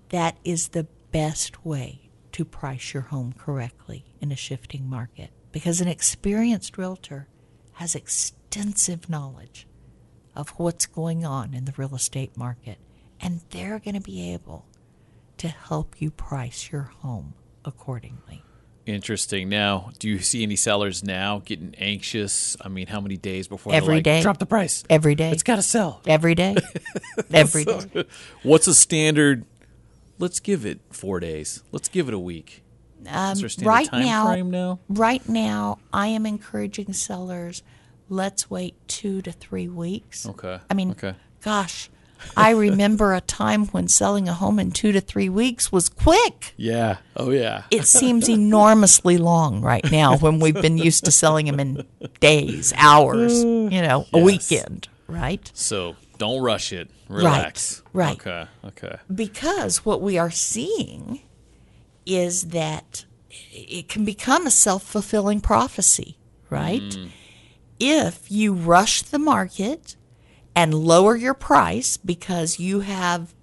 C: that is the best way to price your home correctly in a shifting market because an experienced realtor has extensive knowledge of what's going on in the real estate market and they're going to be able to help you price your home accordingly.
B: Interesting. Now, do you see any sellers now getting anxious? I mean, how many days before
C: Every
B: like,
C: day.
B: drop the price?
C: Every day.
B: It's got to sell.
C: Every day. [laughs] Every day.
B: What's a standard? Let's give it four days. Let's give it a week.
C: Um,
B: Is there a standard
C: right now,
B: now?
C: right now, I am encouraging sellers. Let's wait two to three weeks.
B: Okay.
C: I mean,
B: Okay.
C: gosh, I [laughs] remember a time when selling a home in two to three weeks was quick.
B: Yeah. Oh, yeah.
C: It [laughs] seems enormously long right now when we've been used to selling them in days, hours, [sighs] you know, a weekend, right?
B: So don't rush it. Relax.
C: right.
B: Okay. Okay.
C: because what we are seeing is that it can become a self fulfilling prophecy, right? If you rush the market and lower your price because you have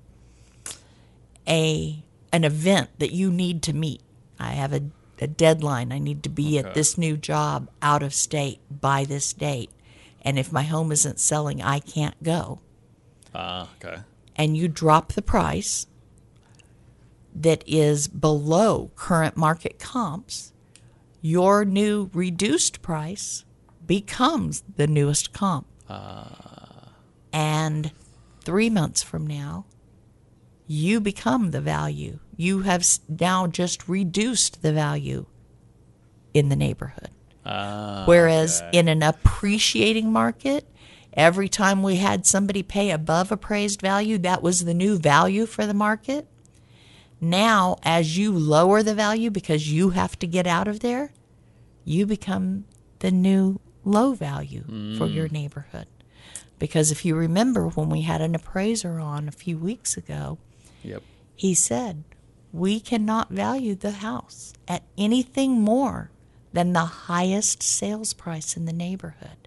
C: a an event that you need to meet. I have a, a deadline. I need to be at this new job out of state by this date. And if my home isn't selling, I can't go
B: Ah, okay.
C: and you drop the price that is below current market comps, your new reduced price becomes the newest comp. And three months from now, you become the value. You have now just reduced the value in the neighborhood.
B: Ah,
C: Whereas
B: okay.
C: in an appreciating market, every time we had somebody pay above appraised value, that was the new value for the market. Now, as you lower the value because you have to get out of there, you become the new low value for your mm. neighborhood. Because if you remember when we had an appraiser on a few weeks ago,
B: Yep.
C: he said, We cannot value the house at anything more than the highest sales price in the neighborhood.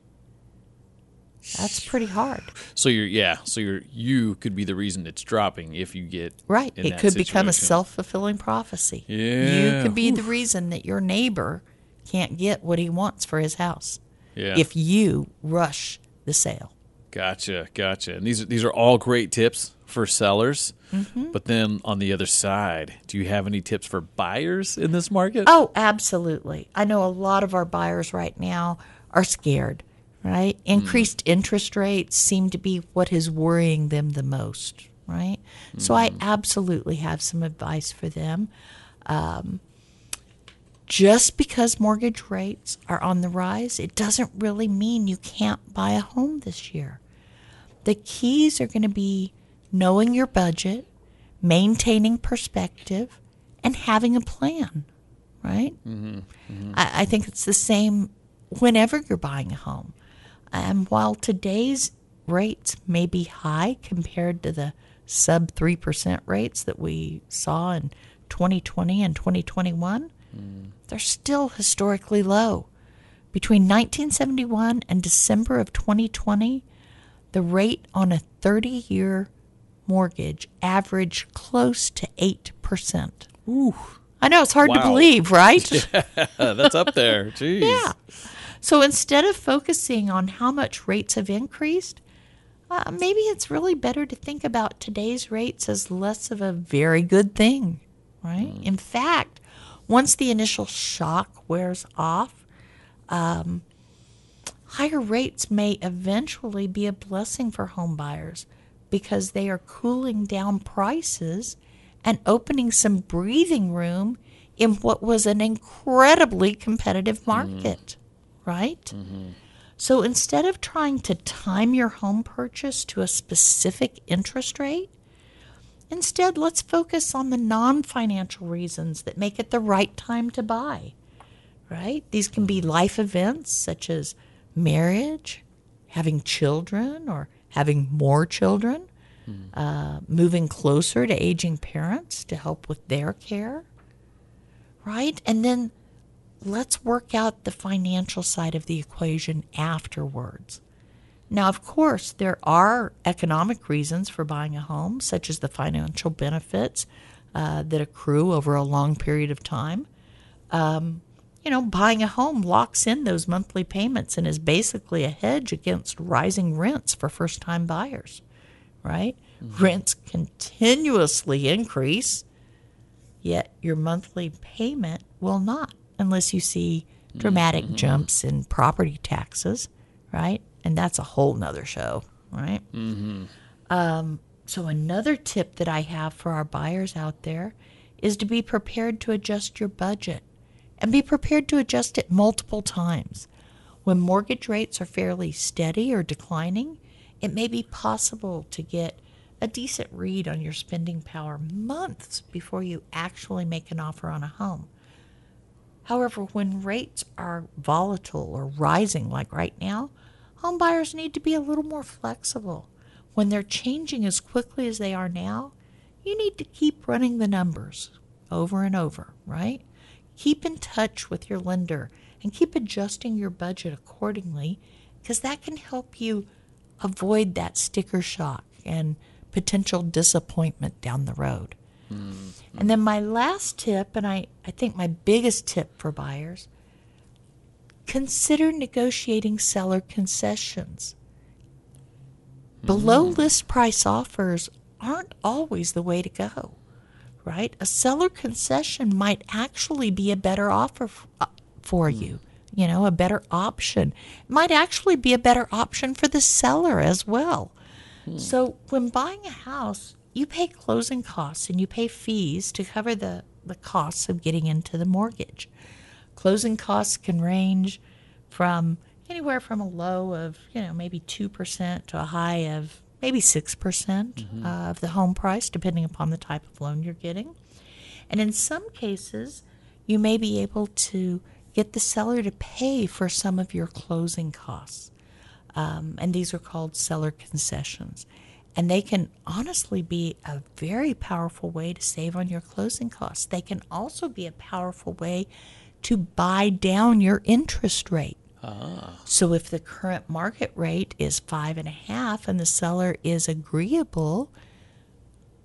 C: That's pretty hard.
B: So you're yeah. So you're you could be the reason it's dropping if you get
C: Right. It could become a self fulfilling prophecy.
B: Yeah, You
C: could be the reason that your neighbor can't get what he wants for his house
B: Yeah.
C: if you rush the sale.
B: Gotcha, gotcha. And these are these are all great tips for sellers.
C: Mm-hmm.
B: But then on the other side, do you have any tips for buyers in this market?
C: Oh, absolutely. I know a lot of our buyers right now are scared, right? Hmm. Increased interest rates seem to be what is worrying them the most, right? So I hmm. absolutely have some advice for them. Um, just because mortgage rates are on the rise, it doesn't really mean you can't buy a home this year. the keys are going to be knowing your budget, maintaining perspective, and having a plan, right? Mm-hmm. Mm-hmm. I, I think it's the same whenever you're buying a home. And while today's rates may be high compared to the sub 3% rates that we saw in 2020 and 2021, hmm. they're still historically low. Between 1971 and December of 2020, the rate on a 30 year mortgage averaged close to 8%.
B: Ooh,
C: I know it's hard to believe, right? [laughs]
B: Yeah, that's up there. [laughs] Jeez.
C: Yeah. So instead of focusing on how much rates have increased, uh, maybe it's really better to think about today's rates as less of a very good thing, right? In fact, once the initial shock wears off, um, higher rates may eventually be a blessing for home buyers because they are cooling down prices and opening some breathing room in what was an incredibly competitive market, right? Mm-hmm. So instead of trying to time your home purchase to a specific interest rate, instead let's focus on the non financial reasons that make it the right time to buy, right? These can be mm-hmm. life events such as marriage, having children, or having more children, mm-hmm. uh, moving closer to aging parents to help with their care, right? And then let's work out the financial side of the equation afterwards. Now, of course, there are economic reasons for buying a home, such as the financial benefits uh, that accrue over a long period of time. Um, you know, buying a home locks in those monthly payments and is basically a hedge against rising rents for first time buyers, right? Rents continuously increase, yet your monthly payment will not unless you see dramatic jumps in property taxes, right? And that's a whole nother show, right? Um, so, another tip that I have for our buyers out there is to be prepared to adjust your budget and be prepared to adjust it multiple times. When mortgage rates are fairly steady or declining, it may be possible to get a decent read on your spending power months before you actually make an offer on a home. However, when rates are volatile or rising like right now, home buyers need to be a little more flexible. When they're changing as quickly as they are now, you need to keep running the numbers over and over, right? Keep in touch with your lender and keep adjusting your budget accordingly because that can help you avoid that sticker shock and potential disappointment down the road. And then my last tip, and I, I think my biggest tip for buyers, consider negotiating seller concessions. Below mm. list price offers aren't always the way to go, right? A seller concession might actually be a better offer f- uh, for mm. you, you know, a better option. It might actually be a better option for the seller as well. Hmm. So when buying a house, you pay closing costs and you pay fees to cover the, the costs of getting into the mortgage. Closing costs can range from anywhere from a low of, you know, maybe 2% to a high of maybe 6% of the home price, depending upon the type of loan you're getting. And in some cases, you may be able to get the seller to pay for some of your closing costs. Um, and these are called seller concessions. And they can honestly be a very powerful way to save on your closing costs. They can also be a powerful way to buy down your interest rate. Ah. So if the current market rate is five and a half and the seller is agreeable,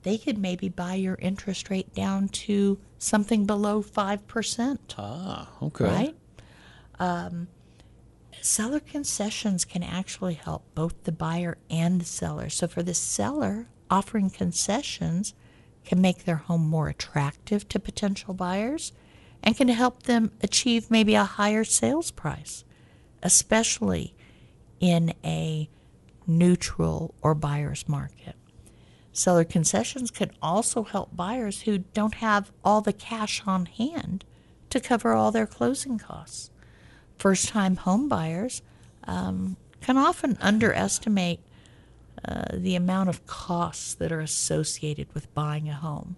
C: they could maybe buy your interest rate down to something below five percent
B: Ah, okay.
C: right? Um, seller concessions can actually help both the buyer and the seller. So, for the seller, offering concessions can make their home more attractive to potential buyers and can help them achieve maybe a higher sales price, especially in a neutral or buyer's market. Seller concessions can also help buyers who don't have all the cash on hand to cover all their closing costs. First time home buyers um, can often underestimate uh, the amount of costs that are associated with buying a home.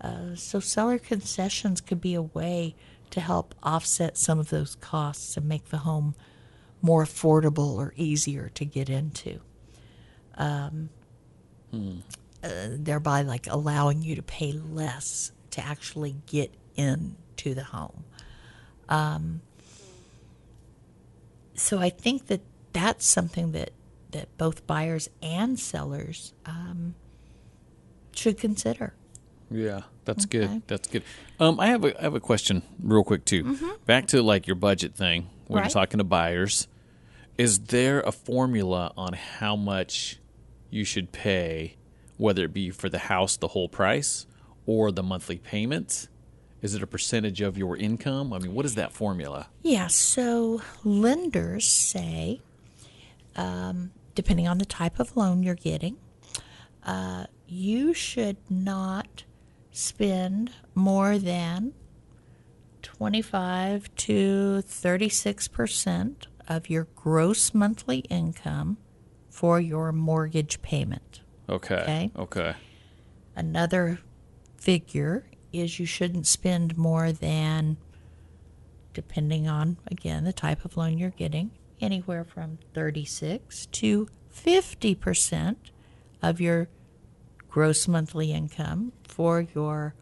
C: Uh, so, seller concessions could be a way to help offset some of those costs and make the home more affordable or easier to get into. Um, uh, thereby, like allowing you to pay less to actually get into the home. Um, so, I think that that's something that that both buyers and sellers um, should consider.
B: Yeah, that's
C: Okay.
B: good. That's good. Um, I have a I have a question, real quick too. Back to like your budget thing when
C: Right.
B: you're talking to buyers. Is there a formula on how much you should pay, whether it be for the house, the whole price, or the monthly payments? Is it a percentage of your income? I mean, what is that formula?
C: Yeah, so lenders say, um, depending on the type of loan you're getting, uh, you should not spend more than 25 to 36 percent of your gross monthly income for your mortgage payment.
B: Okay.
C: Okay.
B: Okay.
C: Another figure is you shouldn't spend more than, depending on, again, the type of loan you're getting, anywhere from 36 to 50% of your gross monthly income for your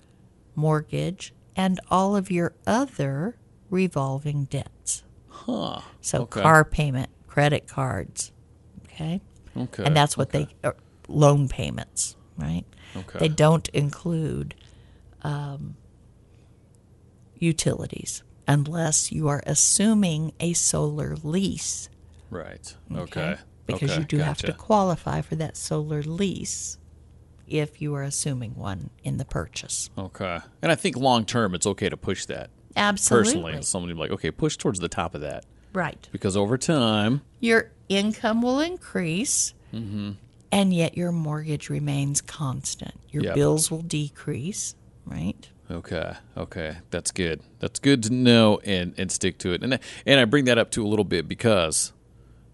C: mortgage and all of your other revolving debts.
B: Huh.
C: So,
B: Okay.
C: car payment, credit cards, okay?
B: Okay.
C: and that's what they uh, loan payments, right?
B: Okay.
C: They don't include um, utilities unless you are assuming a solar lease.
B: Right. Okay.
C: Because
B: okay.
C: you do have to qualify for that solar lease if you are assuming one in the purchase.
B: Okay. And I think long term, it's okay to push that.
C: Absolutely.
B: Personally, somebody like, okay, push towards the top of that
C: Right.
B: because over time,
C: Your income will increase.
B: Mm-hmm.
C: And yet your mortgage remains constant. Your
B: Yep.
C: bills will decrease, right?
B: Okay. Okay. That's good. That's good to know and, and stick to it. And I- and I bring that up to a little bit because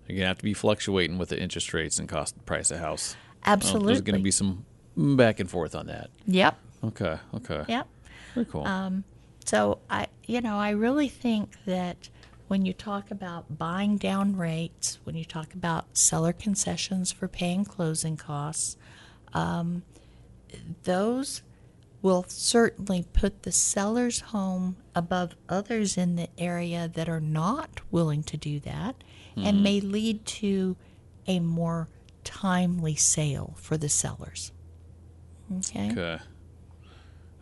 B: you're gonna have to be fluctuating with the interest rates and cost price of house.
C: Absolutely.
B: there's gonna be some back and forth on that.
C: Yep.
B: Okay. Okay.
C: Yep.
B: Very cool.
C: So I, you know, I really think that when you talk about buying down rates, when you talk about seller concessions for paying closing costs, um, those will certainly put the seller's home above others in the area that are not willing to do that, and mm-hmm. may lead to a more timely sale for the sellers. Okay.
B: Okay.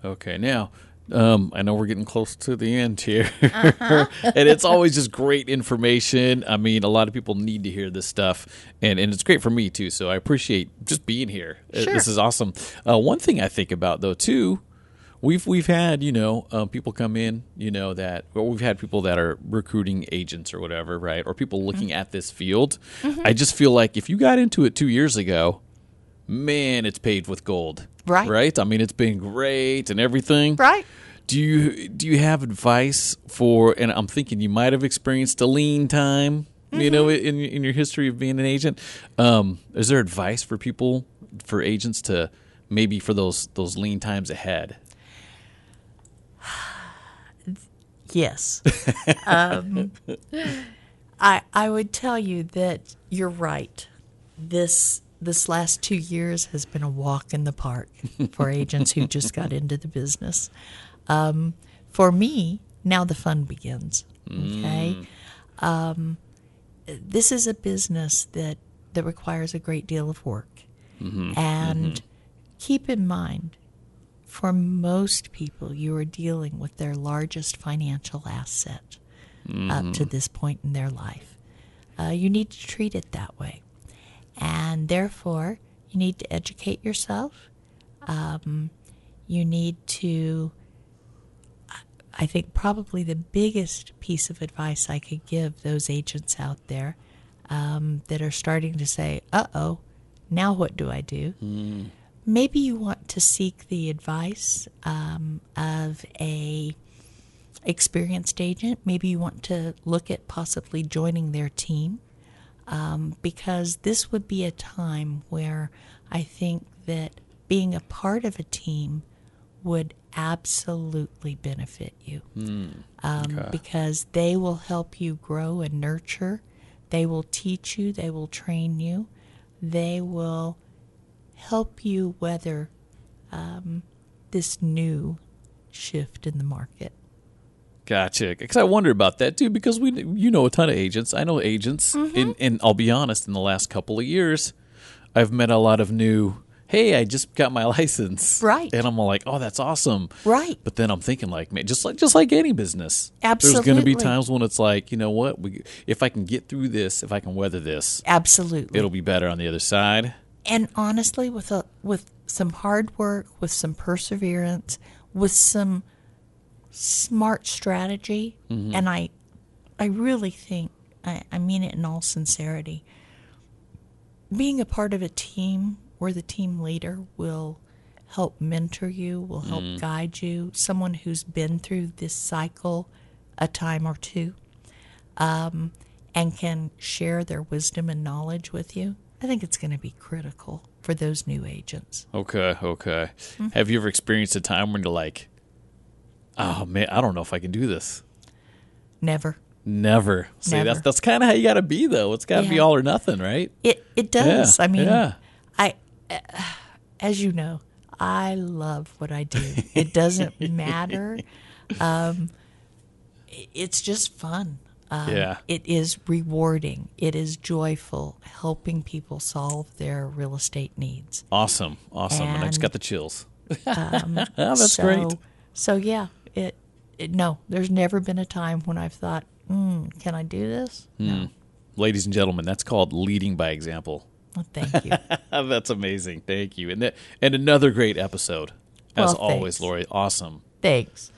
B: Okay. Now, um, I know we're getting close to the end here,
C: Uh-huh. [laughs]
B: and it's always just great information. I mean, a lot of people need to hear this stuff, and, and it's great for me too. So I appreciate just being here. Uh,
C: Sure.
B: This is awesome. Uh, one thing I think about though too, we've we've had you know um, people come in, you know that, or we've had people that are recruiting agents or whatever, right? Or people looking
C: Mm-hmm.
B: at this field. I just feel like if you got into it two years ago, man, it's paved with gold.
C: Right.
B: Right? I mean, it's been great and everything.
C: Right.
B: Do you do you have advice for and I'm thinking you might have experienced a lean time, you know,
C: Mm-hmm.
B: in in your history of being an agent. Um, is there advice for people for agents to maybe for those those lean times ahead? [sighs]
C: Yes. um, [laughs] I I would tell you that you're right. This this last two years has been a walk in the park for agents who just got into the business. Um, for me, now the fun begins. Okay. Um, this is a business that that requires a great deal of work, and keep in mind for most people, you are dealing with their largest financial asset up to this point in their life. Uh, you need to treat it that way. And therefore, you need to educate yourself. Um, you need to, I think, probably the biggest piece of advice I could give those agents out there um, that are starting to say, uh oh, now what do I do? maybe you want to seek the advice um, of a experienced agent maybe you want to look at possibly joining their team um, because this would be a time where I think that being a part of a team would absolutely benefit you. Um, because they will help you grow and nurture. They will teach you, they will train you, they will help you weather um, this new shift in the market.
B: Gotcha. Because I wonder about that too. Because we, you know, a ton of agents. I know agents,
C: Mm-hmm.
B: and, and I'll be honest. In the last couple of years, I've met a lot of new. Hey, I just got my [laughs] license.
C: Right.
B: And I'm like, oh, that's awesome.
C: Right.
B: But then I'm thinking, like, man, just like just like any business, absolutely. There's going to be times when it's like, you know what? We, if I can get through this, if I can weather this,
C: Absolutely.
B: it'll be better on the other side.
C: and honestly with a with some hard work with some perseverance with some smart strategy and i i really think I, I mean it in all sincerity being a part of a team where the team leader will help mentor you will help guide you someone who's been through this cycle a time or two um, and can share their wisdom and knowledge with you, I think it's going to be critical for those new agents.
B: Okay, okay.
C: Mm-hmm.
B: Have you ever experienced a time when you're like, oh man, I don't know if I can do this?
C: Never.
B: Never. See,
C: Never.
B: that's that's kind of how you got to be, though. It's got to be all or nothing, right?
C: It it does.
B: Yeah,
C: I mean,
B: yeah.
C: I uh, as you know, I love what I do. It doesn't [laughs] matter. Um, it's just fun. Um,
B: Yeah.
C: It is rewarding. It is joyful, helping people solve their real estate needs.
B: Awesome, awesome. And, I just got the chills. [laughs] that's
C: so,
B: great.
C: So yeah, it, it. No, there's never been a time when I've thought, mm, "Can I do this?" No.
B: Ladies and gentlemen, that's called leading by example.
C: Well, thank you. [laughs]
B: that's amazing. Thank you. And that, and another great episode, as
C: Well,
B: always. Lori. Awesome.
C: Thanks.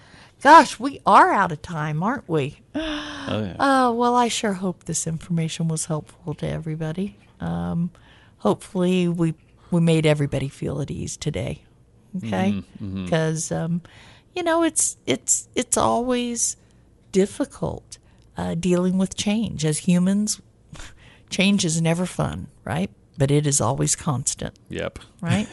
C: Gosh, we are out of time, aren't we? [gasps]
B: Oh, yeah.
C: Oh, well, I sure hope this information was helpful to everybody. Um, hopefully, we we made everybody feel at ease today. Okay, because um, you know it's it's it's always difficult uh, dealing with change as humans. Change is never fun, right? But it is always constant
B: Yep.
C: right?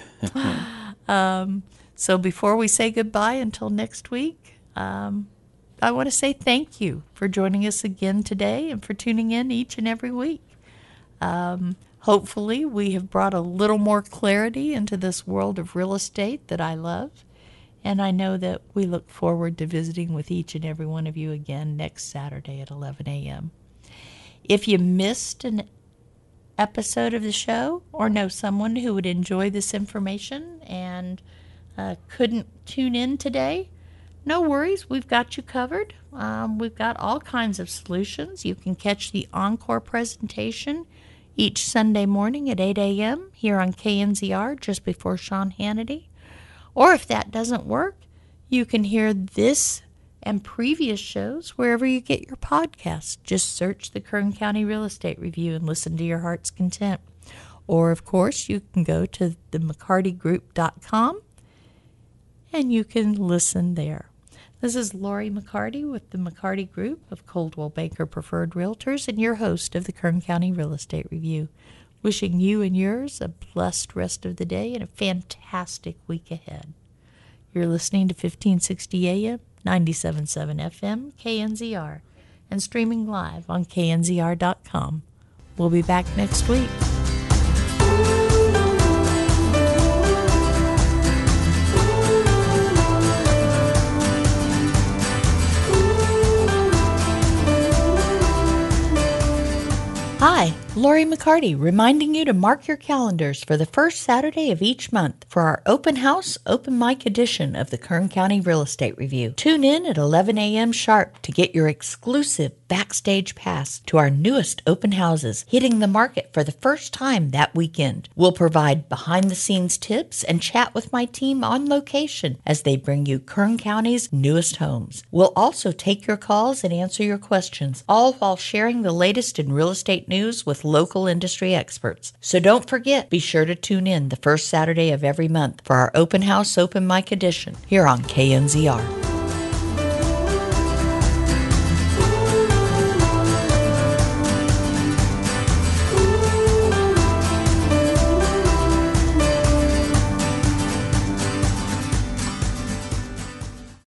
C: [laughs] um, so before we say goodbye until next week, um, I want to say thank you for joining us again today and for tuning in each and every week. Um, hopefully, we have brought a little more clarity into this world of real estate that I love. And I know that we look forward to visiting with each and every one of you again next Saturday at 11 a.m. If you missed an episode of the show or know someone who would enjoy this information and uh, couldn't tune in today, no worries. We've got you covered. Um, we've got all kinds of solutions. You can catch the encore presentation each Sunday morning at 8 a.m. here on KNZR just before Sean Hannity. Or if that doesn't work, you can hear this and previous shows wherever you get your podcasts. Just search the Kern County Real Estate Review and listen to your heart's content. Or, of course, you can go to the McCartyGroup.com and you can listen there. This is Lori McCarty with the McCarty Group of Coldwell Banker Preferred Realtors and your host of the Kern County Real Estate Review. Wishing you and yours a blessed rest of the day and a fantastic week ahead. You're listening to 1560 AM, 97.7 FM, KNZR, and streaming live on knzr.com. We'll be back next week. Hi, Lori McCarty, reminding you to mark your calendars for the first Saturday of each month for our open house, open mic edition of the Kern County Real Estate Review. Tune in at 11 a.m. sharp to get your exclusive backstage pass to our newest open houses hitting the market for the first time that weekend. We'll provide behind the scenes tips and chat with my team on location as they bring you Kern County's newest homes. We'll also take your calls and answer your questions, all while sharing the latest in real estate news local industry experts. So don't forget, be sure to tune in the first Saturday of every month for our open house open mic edition here on KNZR.